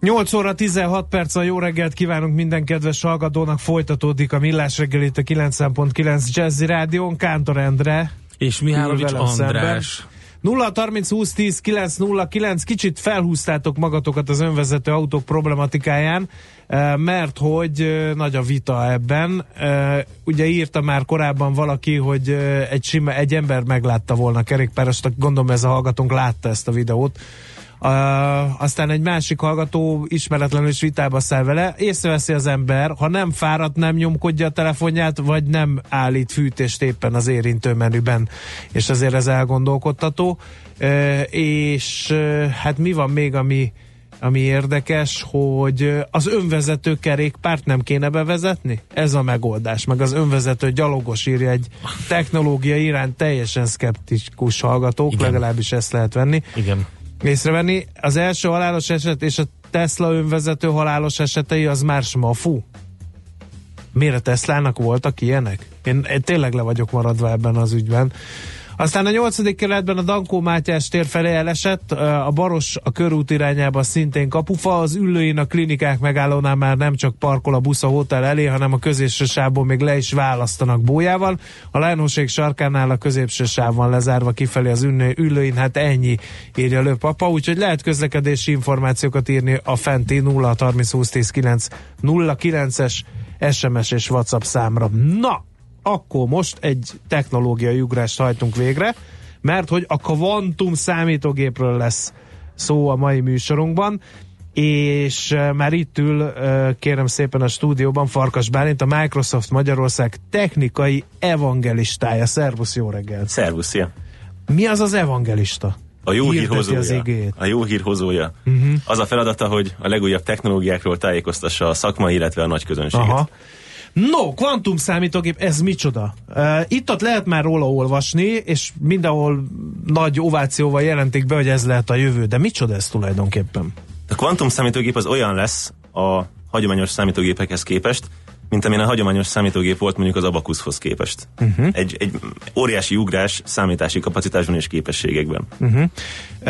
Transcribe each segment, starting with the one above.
8 óra 16 perc a jó reggelt kívánunk minden kedves hallgatónak. Folytatódik a Millás reggelit a 9.9 Jazzy Rádión. Kántor Endre. És Mihálovics András. 0 30 20 10 9 0 9 kicsit felhúztátok magatokat az önvezető autók problematikáján, eh, mert hogy eh, nagy a vita ebben. Eh, ugye írta már korábban valaki, hogy egy, sima, egy ember meglátta volna a kerékpárost, gondolom ez a hallgatónk látta ezt a videót, Uh, aztán egy másik hallgató ismeretlenül is vitába száll vele, észreveszi az ember, ha nem fáradt, nem nyomkodja a telefonját, vagy nem állít fűtést éppen az érintő menüben, és azért ez elgondolkodtató. Uh, és uh, hát mi van még, ami, ami érdekes, hogy az önvezető kerékpárt nem kéne bevezetni? Ez a megoldás. Meg az önvezető gyalogos írja egy technológia iránt teljesen szkeptikus hallgatók, Igen. legalábbis ezt lehet venni. Igen észrevenni. Az első halálos eset és a Tesla önvezető halálos esetei az már smafu. Miért a Teslának voltak ilyenek? Én, én tényleg le vagyok maradva ebben az ügyben. Aztán a nyolcadik kerületben a Dankó Mátyás tér felé elesett, a Baros a körút irányába szintén kapufa, az ülőin a klinikák megállónál már nem csak parkol a busz a hotel elé, hanem a középső sávból még le is választanak bójával. A Lánóség sarkánál a középső sáv van lezárva kifelé az ülőin, hát ennyi írja Lő papa, úgyhogy lehet közlekedési információkat írni a fenti 0 30 20 10 9 09-es SMS és WhatsApp számra. Na, akkor most egy technológiai ugrást hajtunk végre, mert hogy a kvantum számítógépről lesz szó a mai műsorunkban, és eh, már itt ül, eh, kérem szépen a stúdióban Farkas Bálint, a Microsoft Magyarország technikai evangelistája. Szervusz, jó reggelt! Szervusz, ja. Mi az az evangelista? A jó hírhozója. Az a jó hírhozója. Uh-huh. Az a feladata, hogy a legújabb technológiákról tájékoztassa a szakma, illetve a nagy közönséget. Aha. No, kvantum számítógép, ez micsoda? Uh, itt ott lehet már róla olvasni, és mindenhol nagy ovációval jelentik be, hogy ez lehet a jövő, de micsoda ez tulajdonképpen? A kvantum számítógép az olyan lesz a hagyományos számítógépekhez képest, mint amilyen a hagyományos számítógép volt mondjuk az Abakuszhoz képest. Uh-huh. Egy, egy óriási ugrás számítási kapacitásban és képességekben. Uh-huh. Uh,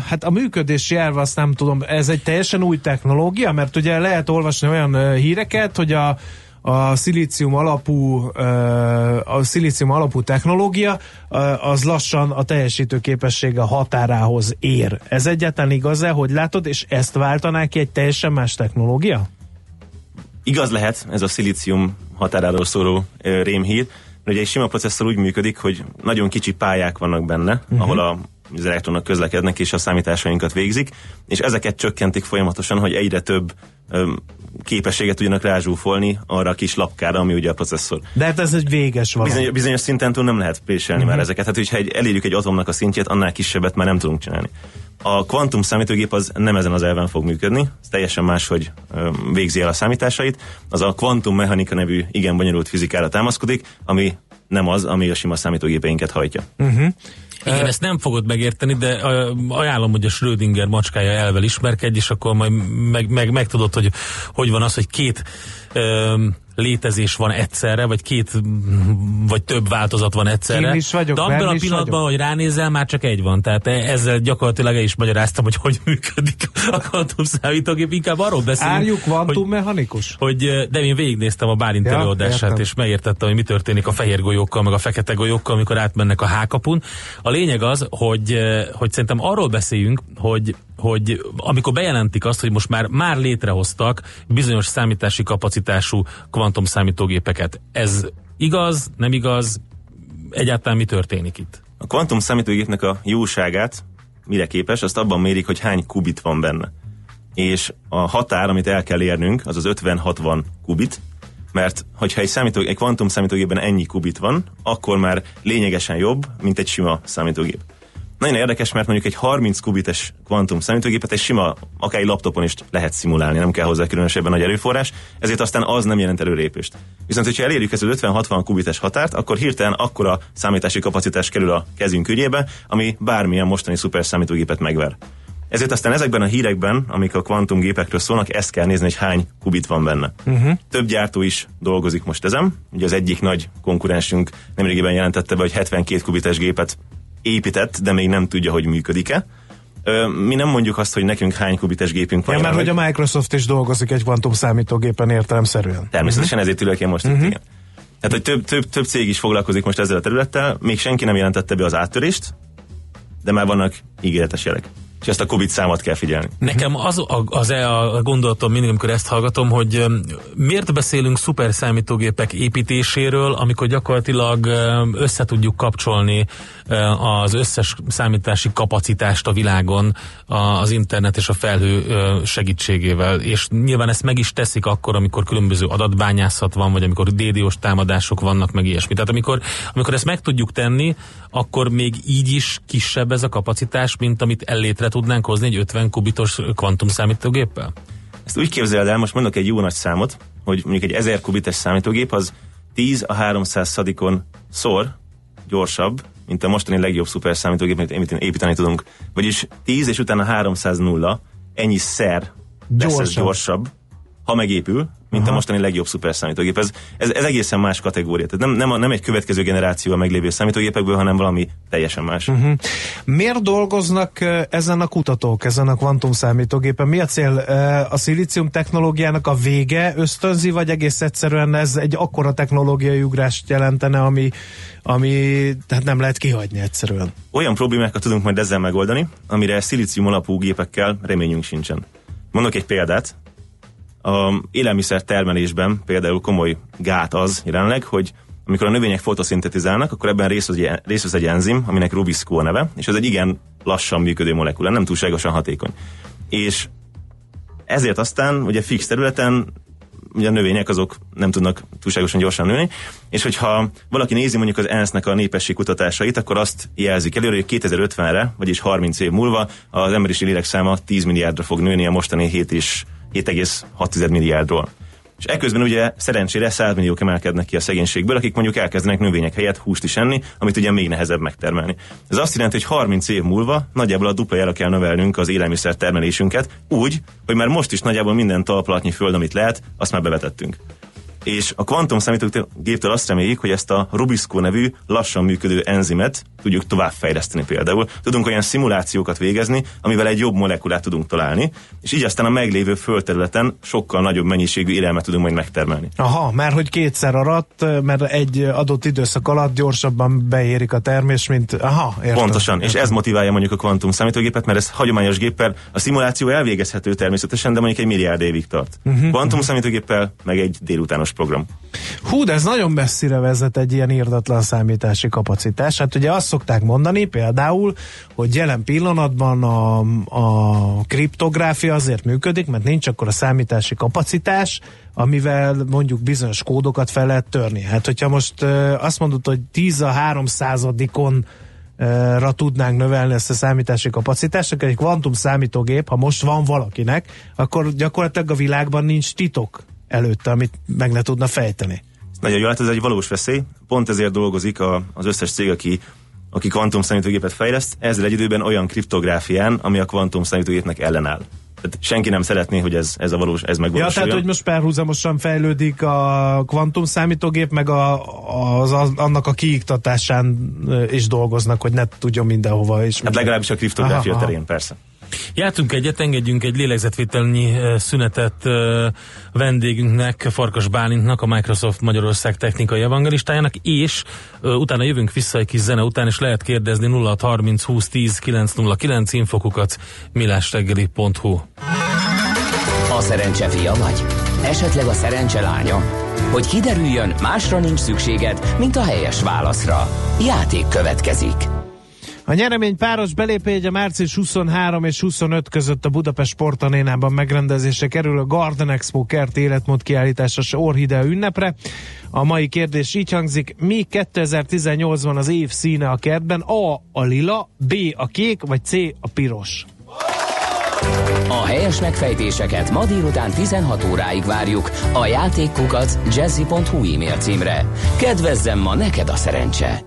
hát a működési elve azt nem tudom, ez egy teljesen új technológia, mert ugye lehet olvasni olyan híreket, hogy a a szilícium alapú, a szilícium alapú technológia az lassan a teljesítő képessége határához ér. Ez egyáltalán igaz-e, hogy látod, és ezt váltaná ki egy teljesen más technológia? Igaz lehet ez a szilícium határáról szóló rémhír, mert ugye egy sima processzor úgy működik, hogy nagyon kicsi pályák vannak benne, uh-huh. ahol a az elektronok közlekednek és a számításainkat végzik, és ezeket csökkentik folyamatosan, hogy egyre több képességet tudjanak rázsúfolni arra a kis lapkára, ami ugye a processzor. De hát ez egy véges valami. Bizony, bizonyos szinten túl nem lehet préselni uh-huh. már ezeket. Hát, hogyha egy, elérjük egy atomnak a szintjét, annál kisebbet már nem tudunk csinálni. A kvantum számítógép az nem ezen az elven fog működni, ez teljesen más, hogy végzi el a számításait. Az a kvantum mechanika nevű igen bonyolult fizikára támaszkodik, ami nem az, ami a sima számítógépeinket hajtja. Uh-huh. Igen, ezt nem fogod megérteni, de ajánlom, hogy a Schrödinger macskája elvel ismerkedj, és akkor majd meg, meg, meg tudod, hogy hogy van az, hogy két um, létezés van egyszerre, vagy két, vagy több változat van egyszerre. Én is vagyok, De abban a pillanatban, hogy ránézel, már csak egy van. Tehát ezzel gyakorlatilag el is magyaráztam, hogy hogy működik a kvantum számítógép. Inkább arról beszélünk. Árjuk kvantum mechanikus? Hogy, de én végignéztem a Bálint ja, előadását, értem. és megértettem, hogy mi történik a fehér golyókkal, meg a fekete golyókkal, amikor átmennek a hákapun. A lényeg az, hogy, hogy szerintem arról beszéljünk, hogy hogy amikor bejelentik azt, hogy most már, már létrehoztak bizonyos számítási kapacitású kvantum számítógépeket, ez igaz, nem igaz, egyáltalán mi történik itt? A kvantum számítógépnek a jóságát, mire képes, azt abban mérik, hogy hány kubit van benne. És a határ, amit el kell érnünk, az az 50-60 kubit, mert hogyha egy, számító, egy kvantum számítógépben ennyi kubit van, akkor már lényegesen jobb, mint egy sima számítógép. Nagyon érdekes, mert mondjuk egy 30 kubites kvantum számítógépet egy sima, akár egy laptopon is lehet szimulálni, nem kell hozzá különösebben nagy erőforrás, ezért aztán az nem jelent előrépést. Viszont, hogyha elérjük ezt az 50-60 kubites határt, akkor hirtelen akkora számítási kapacitás kerül a kezünk ügyébe, ami bármilyen mostani szuper számítógépet megver. Ezért aztán ezekben a hírekben, amik a kvantumgépekről szólnak, ezt kell nézni, hogy hány kubit van benne. Uh-huh. Több gyártó is dolgozik most ezen. Ugye az egyik nagy konkurensünk nemrégiben jelentette be, hogy 72 kubites gépet épített, de még nem tudja, hogy működik-e. Mi nem mondjuk azt, hogy nekünk hány kubites gépünk van. Ja, mert hogy a Microsoft is dolgozik egy kvantum számítógépen értelemszerűen. Természetesen uh-huh. ezért ülök én most uh-huh. itt, mhm. igen. Tehát, hogy több, több, több cég is foglalkozik most ezzel a területtel, még senki nem jelentette be az áttörést, de már vannak ígéretes jelek és ezt a Covid számot kell figyelni. Nekem az a, az -e a gondolatom mindig, amikor ezt hallgatom, hogy miért beszélünk szuper számítógépek építéséről, amikor gyakorlatilag össze tudjuk kapcsolni az összes számítási kapacitást a világon az internet és a felhő segítségével, és nyilván ezt meg is teszik akkor, amikor különböző adatbányászat van, vagy amikor DDoS támadások vannak, meg ilyesmi. Tehát amikor, amikor ezt meg tudjuk tenni, akkor még így is kisebb ez a kapacitás, mint amit ellétre tudnánk hozni egy 50 kubitos kvantum számítógéppel? Ezt úgy képzeld el, most mondok egy jó nagy számot, hogy mondjuk egy 1000 kubites számítógép az 10 a 300 szadikon szor gyorsabb, mint a mostani legjobb szuper számítógép, amit építeni tudunk. Vagyis 10 és utána 300 nulla, ennyi szer gyorsabb. gyorsabb, ha megépül, mint Aha. a mostani legjobb szuperszámítógép. Ez, ez, ez egészen más kategória. Tehát nem, nem, a, nem egy következő generáció a meglévő számítógépekből, hanem valami teljesen más. Uh-huh. Miért dolgoznak ezen a kutatók, ezen a kvantum számítógépen? Mi a cél? A szilícium technológiának a vége ösztönzi, vagy egész egyszerűen ez egy akkora technológiai ugrást jelentene, ami, ami tehát nem lehet kihagyni egyszerűen? Olyan problémákat tudunk majd ezzel megoldani, amire szilícium alapú gépekkel reményünk sincsen. Mondok egy példát, a élelmiszer termelésben például komoly gát az jelenleg, hogy amikor a növények fotoszintetizálnak, akkor ebben részt, vesz egy enzim, aminek Rubisco a neve, és ez egy igen lassan működő molekula, nem túlságosan hatékony. És ezért aztán ugye fix területen ugye a növények azok nem tudnak túlságosan gyorsan nőni, és hogyha valaki nézi mondjuk az ENSZ-nek a népesség kutatásait, akkor azt jelzik előre, hogy 2050-re, vagyis 30 év múlva az emberiség lélekszáma 10 milliárdra fog nőni a mostani 7 és 7,6 milliárdról. És ekközben ugye szerencsére 100 milliók emelkednek ki a szegénységből, akik mondjuk elkezdenek növények helyett húst is enni, amit ugye még nehezebb megtermelni. Ez azt jelenti, hogy 30 év múlva nagyjából a dupla kell növelnünk az élelmiszer termelésünket, úgy, hogy már most is nagyjából minden talplatnyi föld, amit lehet, azt már bevetettünk és a kvantum számítógéptől azt reméljük, hogy ezt a Rubisco nevű lassan működő enzimet tudjuk továbbfejleszteni például. Tudunk olyan szimulációkat végezni, amivel egy jobb molekulát tudunk találni, és így aztán a meglévő földterületen sokkal nagyobb mennyiségű élelmet tudunk majd megtermelni. Aha, mert hogy kétszer aradt, mert egy adott időszak alatt gyorsabban beérik a termés, mint... Aha, értem. Pontosan, értem. és ez motiválja mondjuk a kvantum számítógépet, mert ez hagyományos géppel a szimuláció elvégezhető természetesen, de mondjuk egy milliárd évig tart. Uh-huh. Kvantum számítógéppel meg egy délutános program. Hú, de ez nagyon messzire vezet egy ilyen írdatlan számítási kapacitás. Hát ugye azt szokták mondani például, hogy jelen pillanatban a, a kriptográfia azért működik, mert nincs akkor a számítási kapacitás, amivel mondjuk bizonyos kódokat fel lehet törni. Hát hogyha most azt mondod, hogy 10 a 300-on ra tudnánk növelni ezt a számítási kapacitást, akkor egy kvantum számítógép, ha most van valakinek, akkor gyakorlatilag a világban nincs titok előtte, amit meg ne tudna fejteni. Nagyon jó, hát ez egy valós veszély. Pont ezért dolgozik a, az összes cég, aki aki kvantum számítógépet fejleszt, ezzel egy időben olyan kriptográfián, ami a kvantum számítógépnek ellenáll. Tehát senki nem szeretné, hogy ez, ez a valós, ez megvalósuljon. Ja, tehát, hogy most párhuzamosan fejlődik a kvantum számítógép, meg a, az, az, annak a kiiktatásán is dolgoznak, hogy ne tudjon mindenhova. És hát legalábbis a kriptográfia aha, terén, aha. persze. Jártunk egyet, engedjünk egy lélegzetvételnyi szünetet vendégünknek, Farkas Bálintnak, a Microsoft Magyarország technikai evangelistájának, és utána jövünk vissza egy kis zene után, és lehet kérdezni 0 30 20 10 909 infokukat millásreggeli.hu A szerencse fia vagy? Esetleg a szerencse lánya? Hogy kiderüljön, másra nincs szükséged, mint a helyes válaszra. Játék következik. A nyeremény páros belépőjegy a március 23 és 25 között a Budapest Sportanénában megrendezésre kerül a Garden Expo kert életmód kiállítása Orhidea ünnepre. A mai kérdés így hangzik, mi 2018-ban az év színe a kertben? A. a lila, B. a kék, vagy C. a piros? A helyes megfejtéseket ma délután 16 óráig várjuk a játékkukac jazzy.hu e-mail címre. Kedvezzem ma neked a szerencse!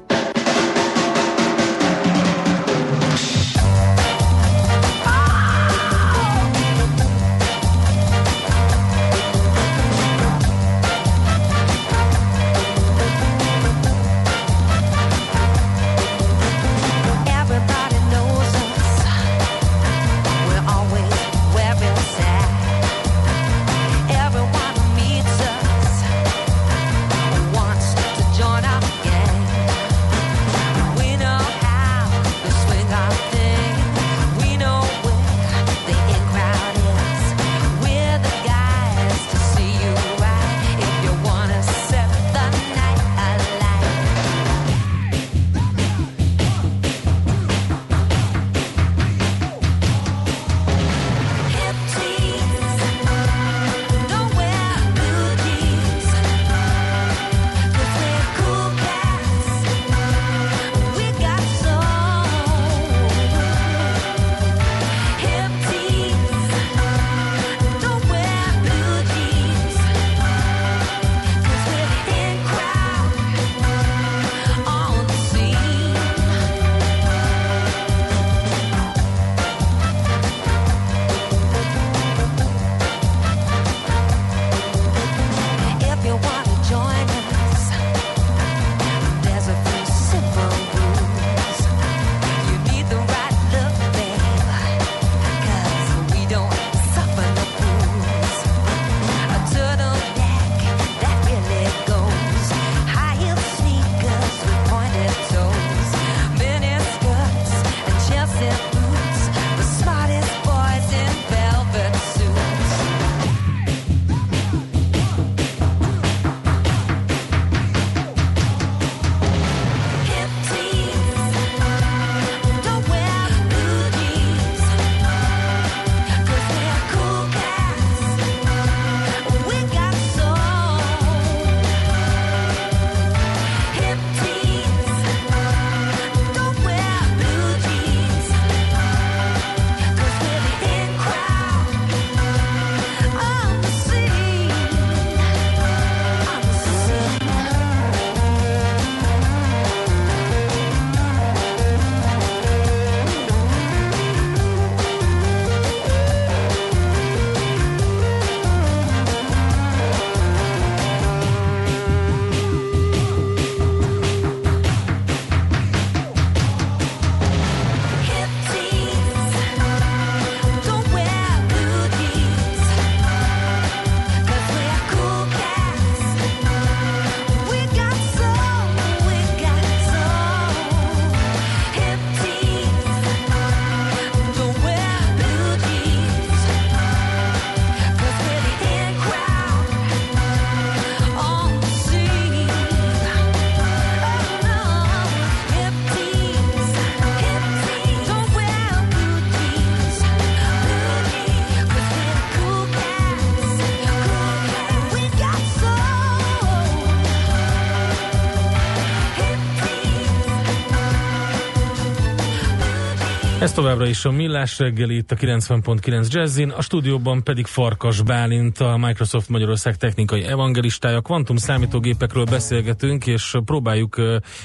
Továbbra is a Millás reggeli itt a 90.9 Jazzin, a stúdióban pedig Farkas Bálint, a Microsoft Magyarország technikai evangelistája. Kvantum számítógépekről beszélgetünk, és próbáljuk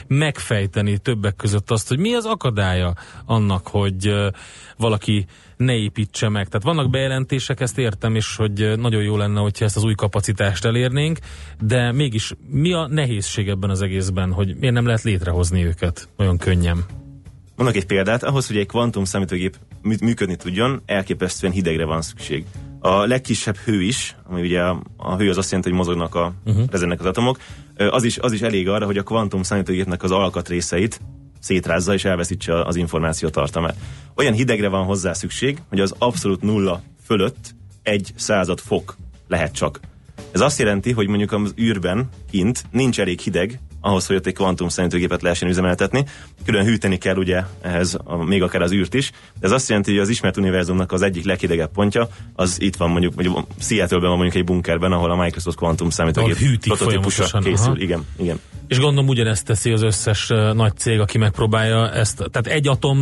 megfejteni többek között azt, hogy mi az akadálya annak, hogy valaki ne építse meg. Tehát vannak bejelentések, ezt értem, és hogy nagyon jó lenne, hogyha ezt az új kapacitást elérnénk, de mégis mi a nehézség ebben az egészben, hogy miért nem lehet létrehozni őket olyan könnyen? Mondok egy példát, ahhoz, hogy egy kvantum számítógép működni tudjon, elképesztően hidegre van szükség. A legkisebb hő is, ami ugye a, a hő az azt jelenti, hogy mozognak a uh-huh. rezennek az atomok, az is, az is elég arra, hogy a kvantum számítógépnek az alkatrészeit szétrázza és elveszítse az információ tartalmát. Olyan hidegre van hozzá szükség, hogy az abszolút nulla fölött egy század fok lehet csak. Ez azt jelenti, hogy mondjuk az űrben kint nincs elég hideg ahhoz, hogy ott egy kvantum számítógépet lehessen üzemeltetni. Külön hűteni kell ugye ehhez a, még akár az űrt is. De ez azt jelenti, hogy az ismert univerzumnak az egyik leghidegebb pontja, az itt van mondjuk, mondjuk Seattle-ben van mondjuk egy bunkerben, ahol a Microsoft kvantum számítógép prototípusa készül. Aha. Igen, igen. És gondolom ugyanezt teszi az összes nagy cég, aki megpróbálja ezt. Tehát egy atom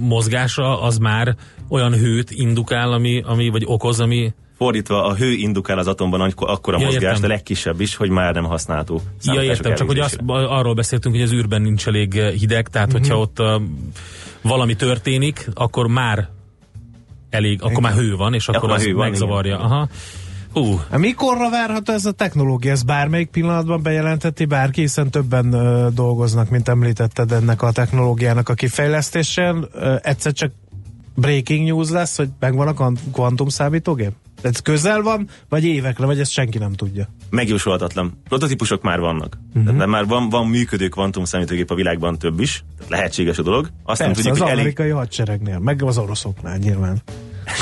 mozgása az már olyan hőt indukál, ami, ami vagy okoz, ami fordítva a hő indukál az atomban akkora ja, mozgást, de legkisebb is, hogy már nem használható. Ja, értem, csak hogy azt, arról beszéltünk, hogy az űrben nincs elég hideg, tehát uh-huh. hogyha ott uh, valami történik, akkor már elég, akkor már hő van, és akkor, akkor az van, megzavarja. Igen. Aha. Uh. Mikorra várható ez a technológia? Ez bármelyik pillanatban bejelenteti bárki, hiszen többen uh, dolgoznak, mint említetted ennek a technológiának a kifejlesztésen. Uh, egyszer csak breaking news lesz, hogy megvan a kvantum számítógép? Ez közel van, vagy évekre, vagy ezt senki nem tudja? Megjósolhatatlan. Prototípusok már vannak. Uh-huh. Tehát már van, van működő kvantum számítógép a világban több is. Tehát lehetséges a dolog. Azt Persze, nem tudjuk, az hogy amerikai elég... hadseregnél, meg az oroszoknál nyilván.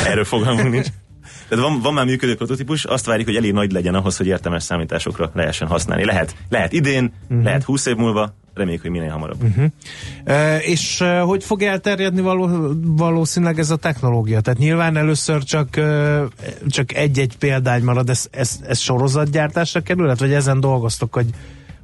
Erről fogalmunk nincs. Tehát van, van már működő prototípus, azt várjuk, hogy elég nagy legyen ahhoz, hogy értelmes számításokra lehessen használni. Lehet, lehet idén, uh-huh. lehet 20 év múlva, reméljük, hogy minél hamarabb. Uh-huh. E, és e, hogy fog elterjedni való, valószínűleg ez a technológia? Tehát nyilván először csak, e, csak egy-egy példány marad, ez, ez, ez sorozatgyártásra kerül, vagy ezen dolgoztok, hogy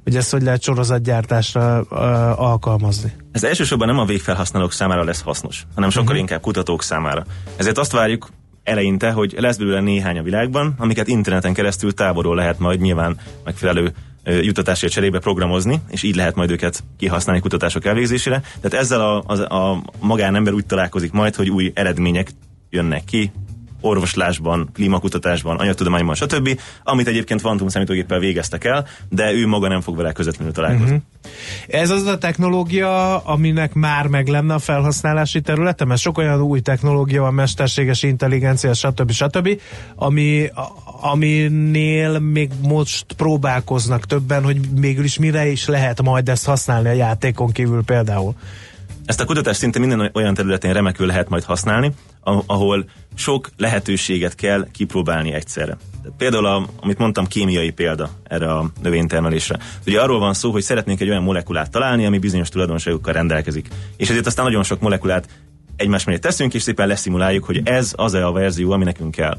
hogy ezt hogy lehet sorozatgyártásra uh, alkalmazni? Ez elsősorban nem a végfelhasználók számára lesz hasznos, hanem sokkal uh-huh. inkább kutatók számára. Ezért azt várjuk eleinte, hogy lesz belőle néhány a világban, amiket interneten keresztül távolról lehet majd nyilván megfelelő jutatásért cserébe programozni, és így lehet majd őket kihasználni kutatások elvégzésére. Tehát ezzel a, a, a magánember úgy találkozik majd, hogy új eredmények jönnek ki, orvoslásban, klímakutatásban, anyagtudományban, stb., amit egyébként kvantum számítógéppel végeztek el, de ő maga nem fog vele közvetlenül találkozni. Uh-huh. Ez az a technológia, aminek már meg lenne a felhasználási területe, mert sok olyan új technológia van, mesterséges intelligencia, stb. stb., ami, aminél még most próbálkoznak többen, hogy mégis is mire is lehet majd ezt használni a játékon kívül például. Ezt a kutatás szinte minden olyan területén remekül lehet majd használni, ahol sok lehetőséget kell kipróbálni egyszerre. Például, a, amit mondtam, kémiai példa erre a növénytermelésre. Ugye arról van szó, hogy szeretnénk egy olyan molekulát találni, ami bizonyos tulajdonságokkal rendelkezik. És ezért aztán nagyon sok molekulát egymás mellé teszünk, és szépen leszimuláljuk, hogy ez az -e a verzió, ami nekünk kell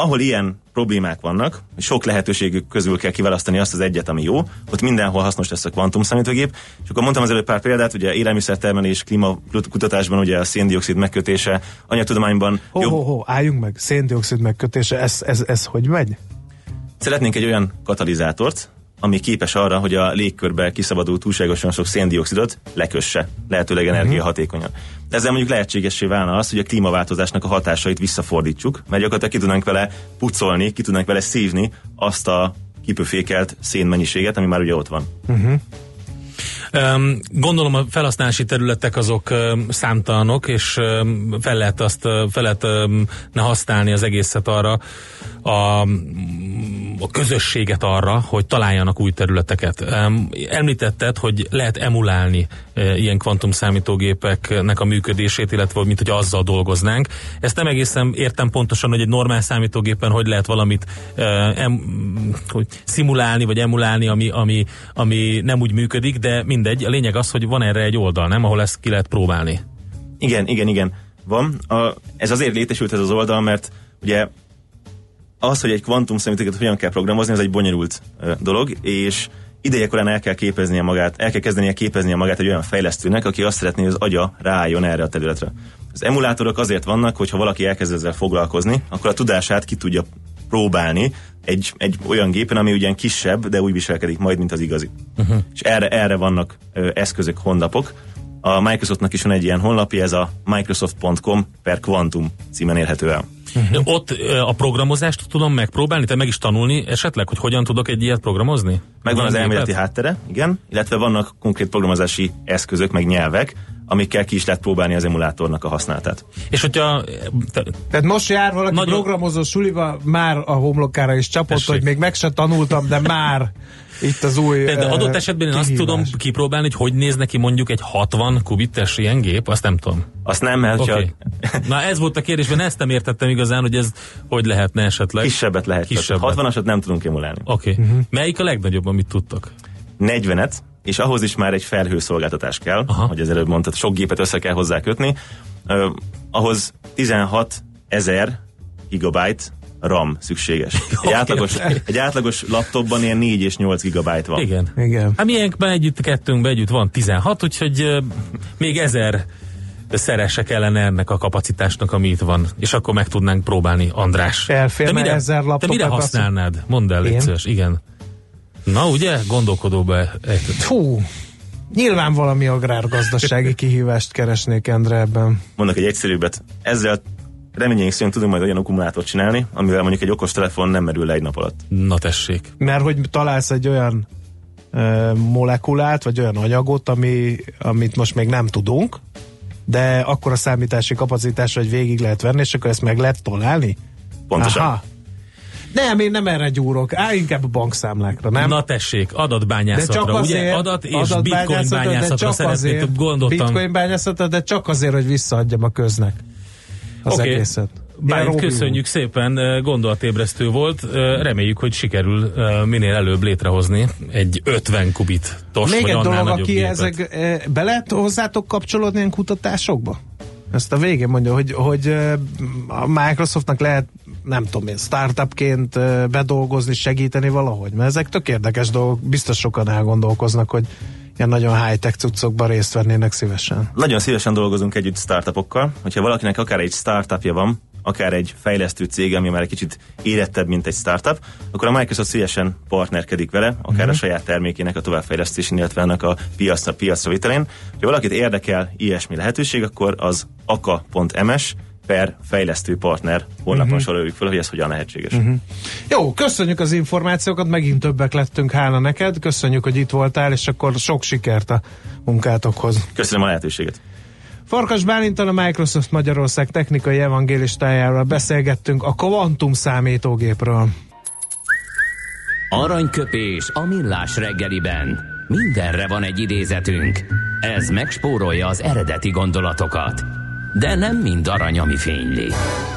ahol ilyen problémák vannak, sok lehetőségük közül kell kiválasztani azt az egyet, ami jó, ott mindenhol hasznos lesz a kvantum számítógép. És akkor mondtam az előbb pár példát, ugye élelmiszertermelés, klímakutatásban ugye a széndiokszid megkötése, anyagtudományban. Ho, jobb... ho, ho, álljunk meg, széndiokszid megkötése, ez, ez, ez hogy megy? Szeretnénk egy olyan katalizátort, ami képes arra, hogy a légkörbe kiszabadul túlságosan sok széndiokszidot lekösse, lehetőleg mhm. energiahatékonyan. Ezzel mondjuk lehetségessé válna az, hogy a klímaváltozásnak a hatásait visszafordítsuk, mert gyakorlatilag ki tudnánk vele pucolni, ki tudnánk vele szívni azt a kipöfékelt szénmennyiséget, ami már ugye ott van. Uh-huh. Gondolom a felhasználási területek azok számtalanok, és fel lehet azt fel lehet ne használni az egészet arra, a, a közösséget arra, hogy találjanak új területeket. Említetted, hogy lehet emulálni ilyen kvantum számítógépeknek a működését, illetve mint hogy azzal dolgoznánk. Ezt nem egészen értem pontosan, hogy egy normál számítógépen hogy lehet valamit em, hogy szimulálni, vagy emulálni, ami, ami, ami nem úgy működik, de mindegy. A lényeg az, hogy van erre egy oldal, nem? Ahol ezt ki lehet próbálni. Igen, igen, igen. Van. A, ez azért létesült ez az oldal, mert ugye az, hogy egy kvantum számítógépet hogyan kell programozni, ez egy bonyolult uh, dolog, és idejekorán el kell képeznie magát, el kell kezdenie képeznie magát egy olyan fejlesztőnek, aki azt szeretné, hogy az agya ráálljon erre a területre. Az emulátorok azért vannak, hogy ha valaki elkezd ezzel foglalkozni, akkor a tudását ki tudja próbálni egy, egy olyan gépen, ami ugyan kisebb, de úgy viselkedik majd, mint az igazi. Uh-huh. És erre, erre vannak ö, eszközök, honlapok. A Microsoftnak is van egy ilyen honlapja, ez a microsoft.com per quantum címen érhető el. Uh-huh. Ott a programozást tudom megpróbálni, te meg is tanulni esetleg, hogy hogyan tudok egy ilyet programozni? Megvan az elméleti háttere, igen, illetve vannak konkrét programozási eszközök, meg nyelvek, amikkel ki is lehet próbálni az emulátornak a használatát. És hogyha... Te, Tehát most jár valaki nagyon... programozó suliva, már a homlokára is csapott, Tessék. hogy még meg se tanultam, de már itt az új De adott esetben én azt tudom kipróbálni, hogy hogy néz neki mondjuk egy 60 kubites ilyen gép, azt nem tudom. Azt nem, mert okay. csak... Na ez volt a kérdés, mert ezt nem értettem igazán, hogy ez hogy lehetne esetleg. Kisebbet lehet. Kisebbet. 60-asat nem tudunk emulálni. Oké. Okay. Uh-huh. Melyik a legnagyobb, amit tudtak? 40-et, és ahhoz is már egy felhőszolgáltatás kell, Aha. hogy az előbb mondtad, sok gépet össze kell hozzá kötni, uh, ahhoz 16 ezer gigabyte RAM szükséges. Egy átlagos, egy átlagos laptopban ilyen 4 és 8 gigabyte van. Igen. Igen. Hát ilyenkben együtt, kettőnkben együtt van 16, úgyhogy uh, még ezer szerese kellene ennek a kapacitásnak, ami itt van. És akkor meg tudnánk próbálni, András. Elférne te mire, ezer laptop. Te mire használnád? Mondd el, légy Igen. Na ugye, gondolkodóba Fú, nyilván valami agrárgazdasági kihívást keresnék Endre ebben. Mondok egy egyszerűbbet. Ezzel reményeink szerint tudunk majd olyan akkumulátort csinálni, amivel mondjuk egy okos telefon nem merül le egy nap alatt. Na tessék. Mert hogy találsz egy olyan ö, molekulát, vagy olyan anyagot, ami, amit most még nem tudunk, de akkor a számítási kapacitás, hogy végig lehet venni, és akkor ezt meg lehet találni? Pontosan. Aha. Nem, én nem erre gyúrok, áll inkább a bankszámlákra, nem? Na tessék, adatbányászatra, azért, ugye? Adat és bitcoin bányászatra szeretnék, gondoltam. Bitcoin bányászatra, de csak azért, hogy visszaadjam a köznek az okay. egészet. Bár köszönjük szépen, gondolatébresztő volt. Reméljük, hogy sikerül minél előbb létrehozni egy 50 kubit tos, Még egy dolog, aki ezek, be lehet hozzátok kapcsolódni ilyen kutatásokba? Ezt a végén mondja, hogy, hogy a Microsoftnak lehet nem tudom én, startupként bedolgozni, segíteni valahogy, mert ezek tök érdekes dolgok, biztos sokan elgondolkoznak, hogy ilyen nagyon high-tech cuccokban részt vennének szívesen. Nagyon szívesen dolgozunk együtt startupokkal, hogyha valakinek akár egy startupja van, akár egy fejlesztő cég, ami már egy kicsit érettebb, mint egy startup, akkor a Microsoft szívesen partnerkedik vele, akár uh-huh. a saját termékének a továbbfejlesztésén, illetve ennek a piacra, piacra vitelén. Ha valakit érdekel ilyesmi lehetőség, akkor az aka.ms per fejlesztő partner honlapon uh-huh. soroljuk fel, hogy ez hogyan lehetséges. Uh-huh. Jó, köszönjük az információkat, megint többek lettünk, hála neked, köszönjük, hogy itt voltál, és akkor sok sikert a munkátokhoz. Köszönöm a lehetőséget. Farkas Bálintal a Microsoft Magyarország technikai evangélistájáról beszélgettünk a kvantum számítógépről. Aranyköpés a millás reggeliben. Mindenre van egy idézetünk. Ez megspórolja az eredeti gondolatokat. De nem mind arany, ami fényli.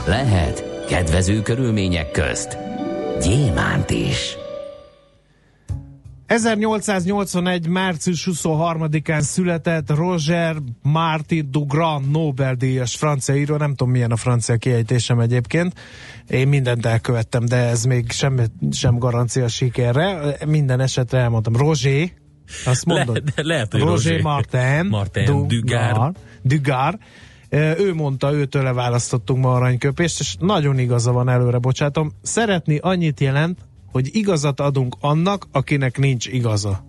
Lehet kedvező körülmények közt gyémánt is. 1881. március 23-án született Roger Martin Dugrand Nobel-díjas francia író, nem tudom milyen a francia kiejtésem egyébként, én mindent elkövettem, de ez még sem, sem garancia sikerre, minden esetre elmondtam, Roger, azt mondod? Le, lehet, hogy Roger, Roger Martin, Martin Dugard, Dugard, ő mondta, őtől választottunk ma aranyköpést, és nagyon igaza van előre, bocsátom. Szeretni annyit jelent, hogy igazat adunk annak, akinek nincs igaza.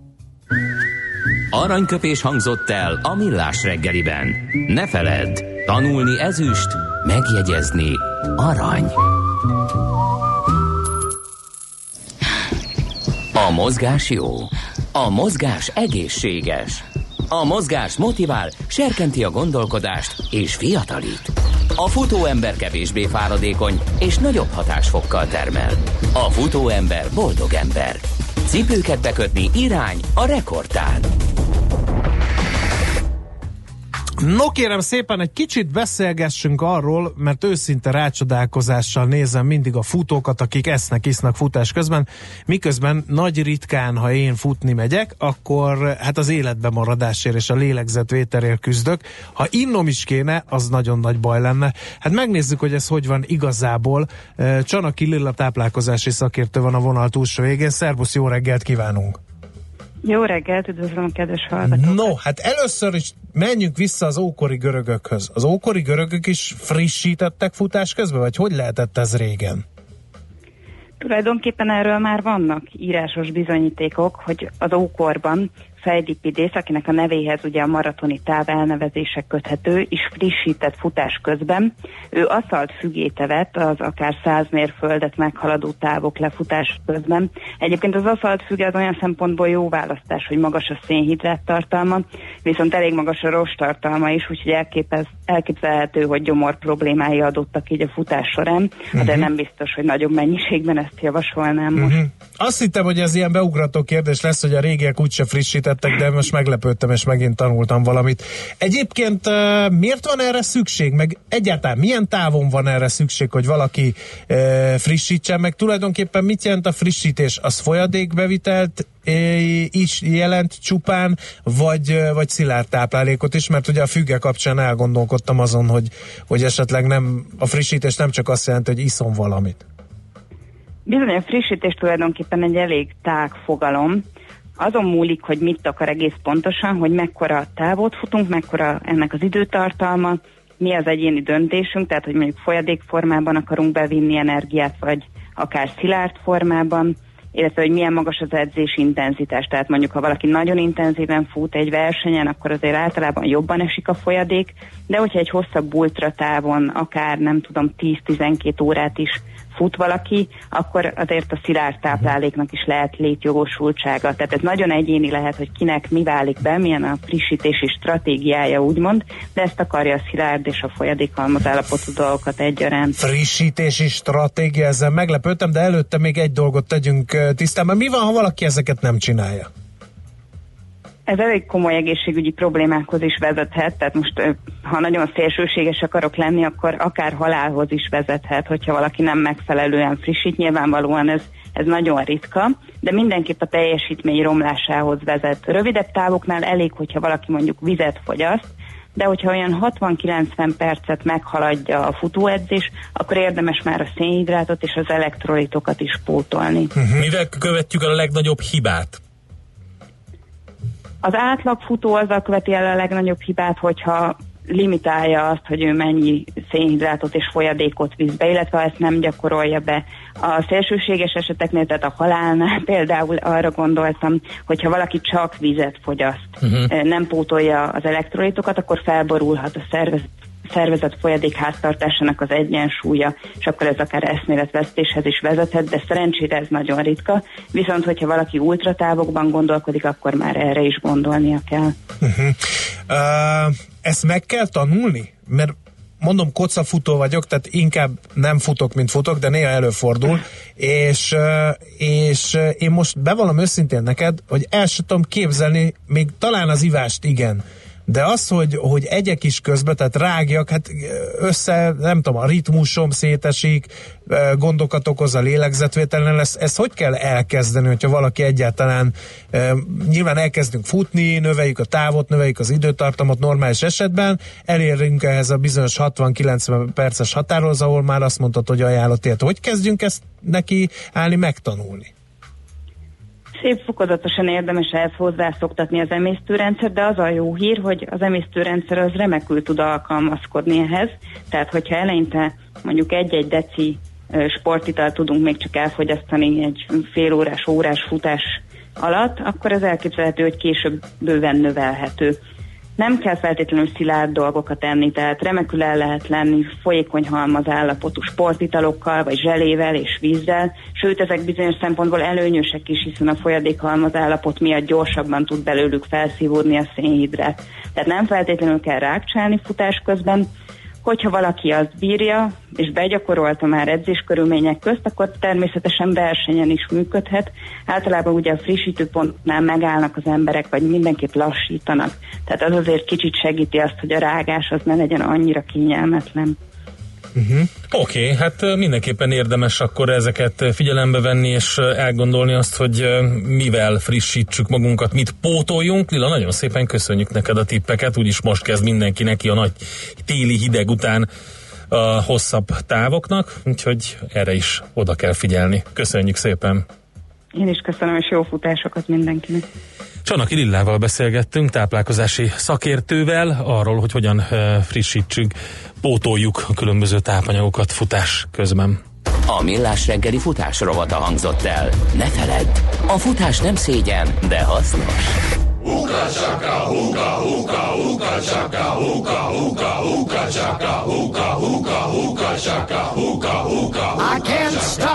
Aranyköpés hangzott el a millás reggeliben. Ne feledd, tanulni ezüst, megjegyezni arany. A mozgás jó, a mozgás egészséges. A mozgás motivál, serkenti a gondolkodást és fiatalít. A futóember kevésbé fáradékony és nagyobb hatásfokkal termel. A futóember boldog ember. Cipőket bekötni irány a rekordtán. No kérem szépen, egy kicsit beszélgessünk arról, mert őszinte rácsodálkozással nézem mindig a futókat, akik esznek, isznak futás közben, miközben nagy ritkán, ha én futni megyek, akkor hát az életbe maradásért és a lélegzetvételért küzdök. Ha innom is kéne, az nagyon nagy baj lenne. Hát megnézzük, hogy ez hogy van igazából. Csanaki Lilla táplálkozási szakértő van a vonal túlsó végén. Szervusz, jó reggelt kívánunk! Jó reggelt, üdvözlöm a kedves hallgatókat. No, hát először is menjünk vissza az ókori görögökhöz. Az ókori görögök is frissítettek futás közben, vagy hogy lehetett ez régen? Tulajdonképpen erről már vannak írásos bizonyítékok, hogy az ókorban Fejdipidész, akinek a nevéhez ugye a maratoni táv elnevezése köthető, is frissített futás közben. Ő aszalt fügéte vett az akár száz mérföldet meghaladó távok lefutás közben. Egyébként az aszalt füge az olyan szempontból jó választás, hogy magas a szénhidrát tartalma, viszont elég magas a rost tartalma is, úgyhogy elképez, elképzelhető, hogy gyomor problémái adottak így a futás során, uh-huh. de mhm. nem biztos, hogy nagyobb mennyiségben ezt javasolnám most. Uh-huh. Azt hittem, hogy ez ilyen beugrató kérdés lesz, hogy a régiek úgyse frissített ismertek, de most meglepődtem, és megint tanultam valamit. Egyébként miért van erre szükség? Meg egyáltalán milyen távon van erre szükség, hogy valaki frissítsen? Meg tulajdonképpen mit jelent a frissítés? Az folyadékbevitelt is jelent csupán, vagy, vagy szilárd táplálékot is, mert ugye a függe kapcsán elgondolkodtam azon, hogy, hogy esetleg nem, a frissítés nem csak azt jelenti, hogy iszom valamit. Bizony a frissítés tulajdonképpen egy elég tág fogalom. Azon múlik, hogy mit akar egész pontosan, hogy mekkora távot futunk, mekkora ennek az időtartalma, mi az egyéni döntésünk, tehát hogy mondjuk folyadékformában akarunk bevinni energiát, vagy akár szilárd formában, illetve hogy milyen magas az edzés intenzitás. Tehát mondjuk, ha valaki nagyon intenzíven fut egy versenyen, akkor azért általában jobban esik a folyadék, de hogyha egy hosszabb ultratávon, akár nem tudom, 10-12 órát is fut valaki, akkor azért a szilárd tápláléknak is lehet létjogosultsága. Tehát ez nagyon egyéni lehet, hogy kinek mi válik be, milyen a frissítési stratégiája, úgymond, de ezt akarja a szilárd és a folyadékhalmaz állapotú dolgokat egyaránt. Frissítési stratégia, ezzel meglepődtem, de előtte még egy dolgot tegyünk tisztában. Mi van, ha valaki ezeket nem csinálja? ez elég komoly egészségügyi problémákhoz is vezethet, tehát most ha nagyon szélsőséges akarok lenni, akkor akár halálhoz is vezethet, hogyha valaki nem megfelelően frissít. Nyilvánvalóan ez, ez nagyon ritka, de mindenképp a teljesítmény romlásához vezet. Rövidebb távoknál elég, hogyha valaki mondjuk vizet fogyaszt, de hogyha olyan 60-90 percet meghaladja a futóedzés, akkor érdemes már a szénhidrátot és az elektrolitokat is pótolni. Uh-huh. Mivel követjük a legnagyobb hibát? Az átlagfutó azzal követi el a legnagyobb hibát, hogyha limitálja azt, hogy ő mennyi szénhidrátot és folyadékot visz be, illetve ezt nem gyakorolja be. A szélsőséges eseteknél, tehát a halálnál például arra gondoltam, hogyha valaki csak vizet fogyaszt, uh-huh. nem pótolja az elektrolitokat, akkor felborulhat a szervezet szervezet folyadék háztartásának az egyensúlya, és akkor ez akár eszméletvesztéshez is vezethet, de szerencsére ez nagyon ritka. Viszont, hogyha valaki ultratávokban gondolkodik, akkor már erre is gondolnia kell. Uh-huh. Uh, ezt meg kell tanulni? Mert mondom, kocafutó vagyok, tehát inkább nem futok, mint futok, de néha előfordul, és, és én most bevallom őszintén neked, hogy el sem tudom képzelni, még talán az ivást igen, de az, hogy, hogy egyek is közben, tehát rágjak, hát össze, nem tudom, a ritmusom szétesik, gondokat okoz a lélegzetvételen, ezt, ezt hogy kell elkezdeni, hogyha valaki egyáltalán nyilván elkezdünk futni, növeljük a távot, növeljük az időtartamot normális esetben, elérünk ehhez a bizonyos 60-90 perces határhoz, ahol már azt mondtad, hogy ajánlott ilyet. Hogy kezdjünk ezt neki állni, megtanulni? Szép fokozatosan érdemes ehhez hozzászoktatni az emésztőrendszer, de az a jó hír, hogy az emésztőrendszer az remekül tud alkalmazkodni ehhez, tehát hogyha eleinte mondjuk egy-egy deci sportital tudunk még csak elfogyasztani egy fél órás, órás futás alatt, akkor ez elképzelhető, hogy később bőven növelhető nem kell feltétlenül szilárd dolgokat enni, tehát remekül el lehet lenni folyékony halmaz állapotú sportitalokkal, vagy zselével és vízzel, sőt ezek bizonyos szempontból előnyösek is, hiszen a folyadékhalmaz állapot miatt gyorsabban tud belőlük felszívódni a szénhidrát. Tehát nem feltétlenül kell rákcsálni futás közben, Hogyha valaki azt bírja, és begyakorolta már edzéskörülmények közt, akkor természetesen versenyen is működhet. Általában ugye a frissítőpontnál megállnak az emberek, vagy mindenképp lassítanak. Tehát az azért kicsit segíti azt, hogy a rágás az ne legyen annyira kényelmetlen. Uh-huh. Oké, okay, hát mindenképpen érdemes akkor ezeket figyelembe venni, és elgondolni azt, hogy mivel frissítsük magunkat, mit pótoljunk. Lila, nagyon szépen köszönjük neked a tippeket, úgyis most kezd mindenki neki a nagy téli hideg után a hosszabb távoknak, úgyhogy erre is oda kell figyelni. Köszönjük szépen! Én is köszönöm, és jó futásokat mindenkinek! Csanaki Lillával beszélgettünk, táplálkozási szakértővel, arról, hogy hogyan frissítsük, pótoljuk a különböző tápanyagokat futás közben. A Millás reggeli futás rovata hangzott el. Ne feledd, a futás nem szégyen, de hasznos. Uka chaka, uka, uka, uka chaka, uka, uka, uka chaka, uka, uka, uka chaka, uka, uka, I can't stop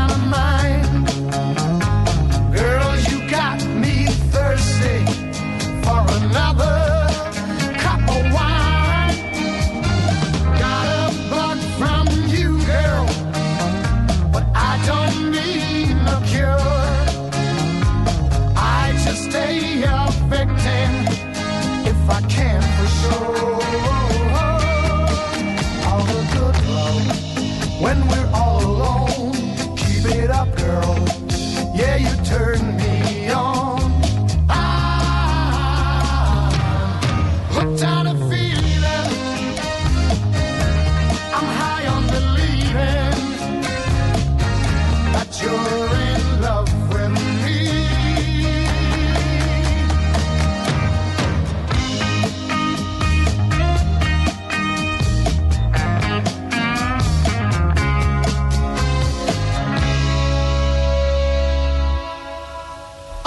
out, girl. Yeah, you turned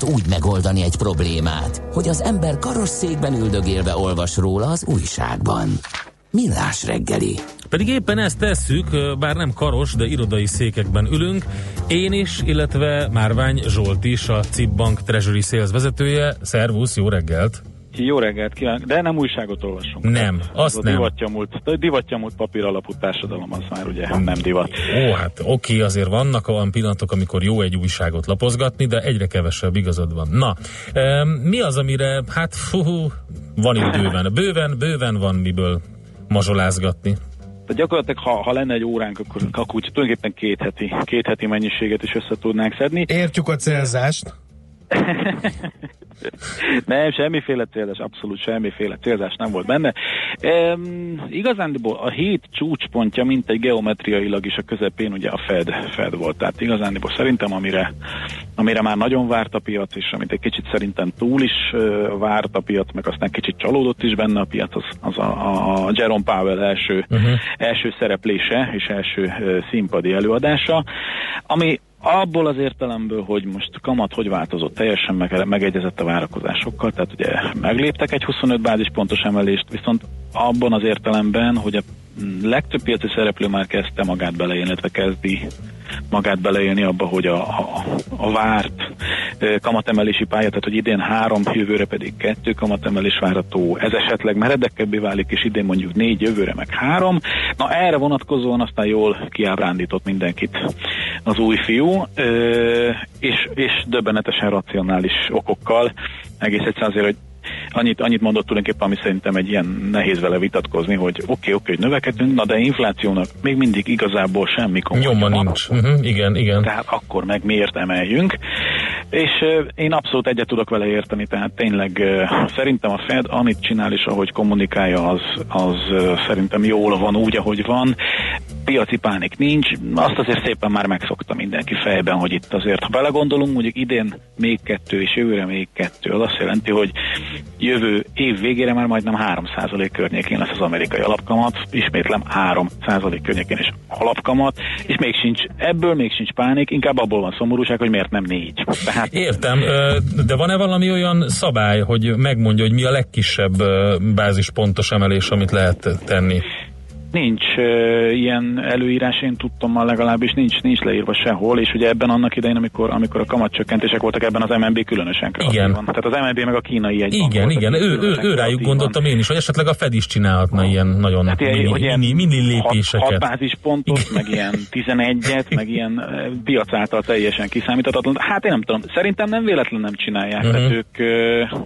Lehet úgy megoldani egy problémát, hogy az ember karosszékben üldögélve olvas róla az újságban. Millás reggeli. Pedig éppen ezt tesszük, bár nem karos, de irodai székekben ülünk. Én is, illetve Márvány Zsolt is, a CIP Treasury Sales vezetője. Szervusz, jó reggelt! Jó reggelt kívánok, de nem újságot olvasunk. Nem, azt a nem. Divattyamult, a divattyamult papír alapú társadalom az már ugye nem divat. Ó, hát oké, azért vannak olyan pillanatok, amikor jó egy újságot lapozgatni, de egyre kevesebb igazad van. Na, mi az, amire, hát fú, van itt bőven, bőven, bőven van miből mazsolázgatni. Tehát gyakorlatilag, ha, ha lenne egy óránk, akkor, akkor tulajdonképpen két heti, két heti mennyiséget is össze tudnánk szedni. Értjük a célzást. Nem, semmiféle célzás, abszolút semmiféle célzás nem volt benne. Ehm, igazándiból a hét csúcspontja, mint egy geometriailag is a közepén ugye a Fed, Fed volt. Tehát igazándiból szerintem, amire, amire már nagyon várt a piac, és amit egy kicsit szerintem túl is uh, várt a piac, meg aztán kicsit csalódott is benne a piac, az, az a, a Jerome Powell első, uh-huh. első szereplése és első uh, színpadi előadása, ami abból az értelemből, hogy most kamat hogy változott, teljesen meg, megegyezett a várakozásokkal, tehát ugye megléptek egy 25 bázispontos emelést, viszont abban az értelemben, hogy a legtöbb piaci szereplő már kezdte magát beleélni, illetve kezdi magát beleélni abba, hogy a, a, a várt kamatemelési pálya, tehát hogy idén három, jövőre pedig kettő kamatemelés várható, ez esetleg meredekebbé válik, és idén mondjuk négy, jövőre meg három. Na erre vonatkozóan aztán jól kiábrándított mindenkit az új fiú, és, és döbbenetesen racionális okokkal, egész egyszerűen azért, hogy annyit, annyit mondott tulajdonképpen, ami szerintem egy ilyen nehéz vele vitatkozni, hogy oké, okay, oké, okay, hogy növekedünk, na de inflációnak még mindig igazából semmi Nyoma nincs. Uh-huh, igen, igen. Tehát akkor meg miért emeljünk? És én abszolút egyet tudok vele érteni, tehát tényleg szerintem a Fed, amit csinál és ahogy kommunikálja, az, az szerintem jól van úgy, ahogy van. piaci pánik nincs, azt azért szépen már megszokta mindenki fejben, hogy itt azért, ha belegondolunk, mondjuk idén még kettő és jövőre még kettő, az azt jelenti, hogy jövő év végére már majdnem 3% környékén lesz az amerikai alapkamat, ismétlem 3% környékén is alapkamat, és még sincs, ebből még sincs pánik, inkább abból van szomorúság, hogy miért nem négy. Tehát... Értem, de van-e valami olyan szabály, hogy megmondja, hogy mi a legkisebb bázispontos emelés, amit lehet tenni? Nincs uh, ilyen előírás, én tudtam legalábbis nincs, nincs leírva sehol, és ugye ebben annak idején, amikor, amikor a kamatcsökkentések voltak, ebben az MNB különösen Igen. Van. Tehát az MNB meg a kínai egy Igen, igen, ő, ő, ő rájuk gondoltam én is, hogy esetleg a Fed is csinálhatna ilyen nagyon hát mini, ilyen, mini, mini, mini lépéseket. Hat, hat bázispontot, meg ilyen 11-et, meg ilyen piac által teljesen kiszámíthatatlan. Hát én nem tudom, szerintem nem véletlen nem csinálják. Uh-huh. Tehát ők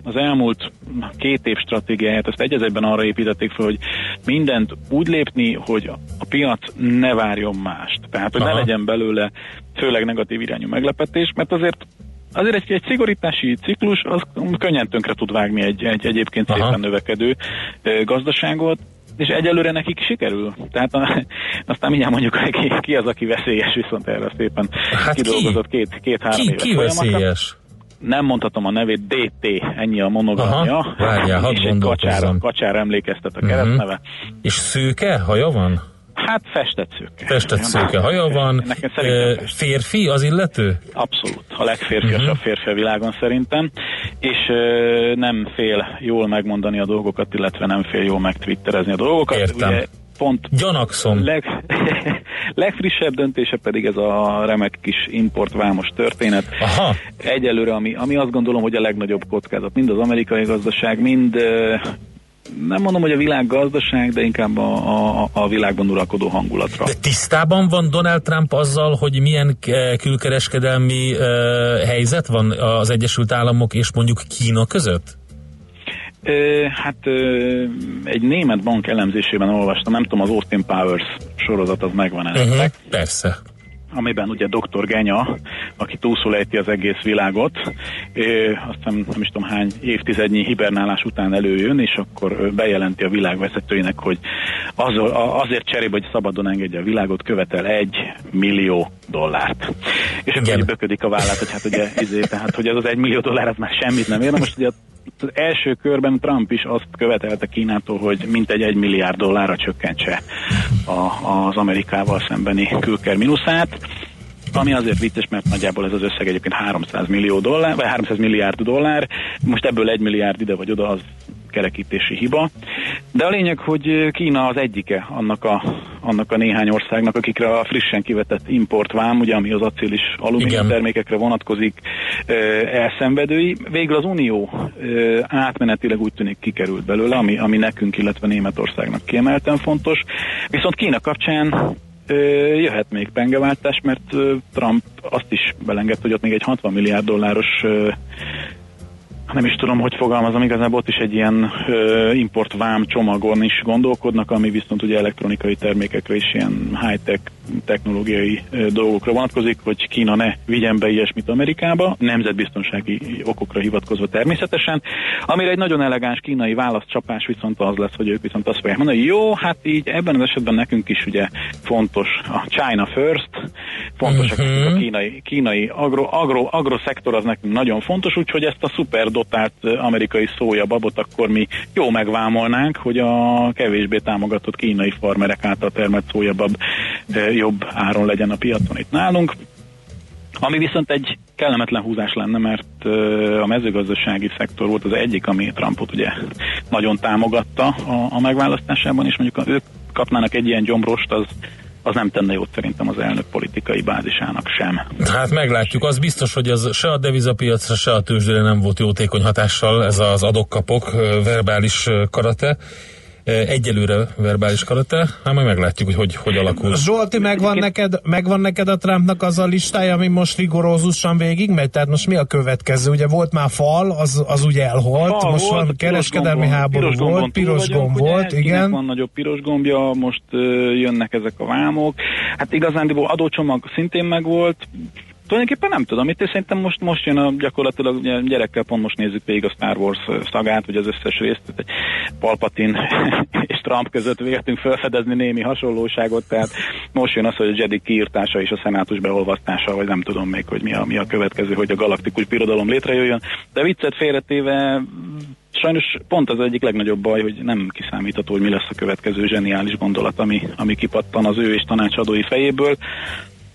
az elmúlt két év stratégiáját, ezt egyezekben arra építették fel, hogy mindent úgy lép lépni, hogy a piac ne várjon mást. Tehát, hogy Aha. ne legyen belőle főleg negatív irányú meglepetés, mert azért azért egy, egy szigorítási ciklus az könnyen tönkre tud vágni egy, egy egyébként Aha. szépen növekedő gazdaságot, és egyelőre nekik sikerül. Tehát a, aztán mindjárt mondjuk, ki, ki az, aki veszélyes, viszont erre szépen hát kidolgozott ki? két, két-három ki, éves ki veszélyes? Nem mondhatom a nevét, DT, ennyi a monogamja. Várjál, és egy kacsára, kacsára emlékeztet a uh-huh. keresztneve. És szőke haja van? Hát festett szőke. Festett szőke haja van. e, férfi az illető? Abszolút. A legférfiasabb uh-huh. férfi a világon szerintem. És e, nem fél jól megmondani a dolgokat, illetve nem fél jól megtwitterezni a dolgokat. Értem. Ugye, pont Gyanakszom. Leg, legfrissebb döntése pedig ez a remek kis importvámos történet. Aha. Egyelőre, ami, ami azt gondolom, hogy a legnagyobb kockázat, mind az amerikai gazdaság, mind nem mondom, hogy a világgazdaság, de inkább a, a, a világban uralkodó hangulatra. De tisztában van Donald Trump azzal, hogy milyen külkereskedelmi uh, helyzet van az Egyesült Államok és mondjuk Kína között? Hát egy német bank elemzésében olvastam, nem tudom, az Austin Powers sorozat az megvan uh-huh, mhm, Persze amiben ugye Dr. Genya, aki túlszulejti az egész világot, azt nem, is tudom hány évtizednyi hibernálás után előjön, és akkor bejelenti a világ vezetőinek, hogy az, azért cserébe, hogy szabadon engedje a világot, követel egy millió dollárt. És akkor böködik a vállát, hogy hát ugye, izé, tehát, hogy ez az egy millió dollár, az már semmit nem ér. Na most ugye az első körben Trump is azt követelte Kínától, hogy mintegy egy milliárd dollárra csökkentse a, az Amerikával szembeni külker mínuszát ami azért vicces, mert nagyjából ez az összeg egyébként 300 millió dollár, vagy 300 milliárd dollár, most ebből egy milliárd ide vagy oda, az kerekítési hiba. De a lényeg, hogy Kína az egyike annak a, annak a néhány országnak, akikre a frissen kivetett importvám, ugye, ami az acél is alumínium termékekre vonatkozik, elszenvedői. Végül az Unió átmenetileg úgy tűnik kikerült belőle, ami, ami nekünk, illetve Németországnak kiemelten fontos. Viszont Kína kapcsán jöhet még pengeváltás, mert Trump azt is belengedte, hogy ott még egy 60 milliárd dolláros nem is tudom, hogy fogalmazom, igazából ott is egy ilyen ö, importvám csomagon is gondolkodnak, ami viszont ugye elektronikai termékekre is ilyen high-tech technológiai dolgokra vonatkozik, hogy Kína ne vigyen be ilyesmit Amerikába, nemzetbiztonsági okokra hivatkozva természetesen, amire egy nagyon elegáns kínai válaszcsapás viszont az lesz, hogy ők viszont azt fogják mondani, jó, hát így ebben az esetben nekünk is ugye fontos a China first, fontosak uh-huh. a kínai, kínai agro, agro, agroszektor az nekünk nagyon fontos, úgyhogy ezt a szuper dotált amerikai szója babot akkor mi jó megvámolnánk, hogy a kevésbé támogatott kínai farmerek által termelt szójabab jobb áron legyen a piacon itt nálunk. Ami viszont egy kellemetlen húzás lenne, mert a mezőgazdasági szektor volt az egyik, ami Trumpot ugye nagyon támogatta a, a megválasztásában, és mondjuk ők kapnának egy ilyen gyomrost, az az nem tenne jót szerintem az elnök politikai bázisának sem. Hát meglátjuk, az biztos, hogy az se a devizapiacra, se a tőzsdére nem volt jótékony hatással ez az adokkapok verbális karate egyelőre verbális karate, hát majd meglátjuk, hogy hogy, hogy alakul. Zsolti, megvan neked, megvan neked a Trumpnak az a listája, ami most rigorózusan végigmegy? Tehát most mi a következő? Ugye volt már fal, az, az ugye elholt, fal most volt, van kereskedelmi gombon, háború piros volt, piros gomb vagyunk, volt, ugye, igen. van nagyobb piros gombja, most uh, jönnek ezek a vámok. Hát igazán adócsomag szintén megvolt, tulajdonképpen nem tudom, itt szerintem most, most jön a gyakorlatilag gyerekkel pont most nézzük végig a Star Wars szagát, vagy az összes részt, egy Palpatin és Trump között véltünk felfedezni némi hasonlóságot, tehát most jön az, hogy a Jedi kiírtása és a szenátus beolvasztása, vagy nem tudom még, hogy mi a, mi a következő, hogy a galaktikus birodalom létrejöjjön. De viccet félretéve sajnos pont az egyik legnagyobb baj, hogy nem kiszámítható, hogy mi lesz a következő zseniális gondolat, ami, ami kipattan az ő és tanácsadói fejéből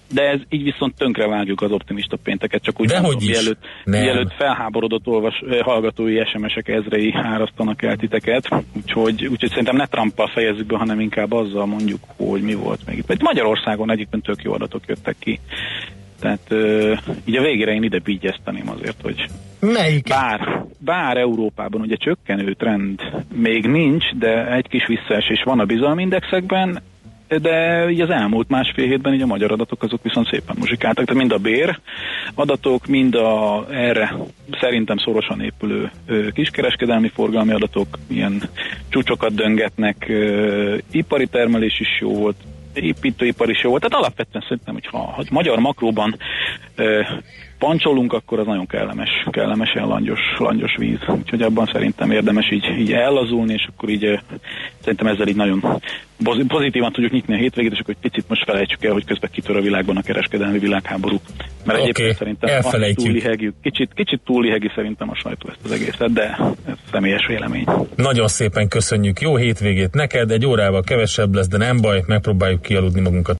de ez így viszont tönkre vágjuk az optimista pénteket, csak úgy mondom, mielőtt, mielőtt felháborodott olvas, hallgatói SMS-ek ezrei árasztanak el titeket, úgyhogy, úgyhogy szerintem ne Trumpal fejezzük be, hanem inkább azzal mondjuk, hogy mi volt még itt. Magyarországon egyébként tök jó adatok jöttek ki. Tehát uh, így a végére én ide bígyezteném azért, hogy Melyik? Bár, bár Európában ugye csökkenő trend még nincs, de egy kis visszaesés van a bizalmindexekben, de így az elmúlt másfél hétben így a magyar adatok azok viszont szépen muzsikáltak, tehát mind a bér adatok, mind a erre szerintem szorosan épülő kiskereskedelmi forgalmi adatok ilyen csúcsokat döngetnek, ipari termelés is jó volt, építőipar is jó volt, tehát alapvetően szerintem, hogy ha, ha magyar makróban pancsolunk, akkor az nagyon kellemes, kellemesen langyos, langyos víz. Úgyhogy abban szerintem érdemes így, így ellazulni, és akkor így szerintem ezzel így nagyon pozitívan tudjuk nyitni a hétvégét, és akkor egy picit most felejtsük el, hogy közben kitör a világban a kereskedelmi világháború. Mert okay, egyébként szerintem túlihegjük. Kicsit, kicsit túlihegi szerintem a sajtó ezt az egészet, de ez személyes vélemény. Nagyon szépen köszönjük, jó hétvégét neked, egy órával kevesebb lesz, de nem baj, megpróbáljuk kialudni magunkat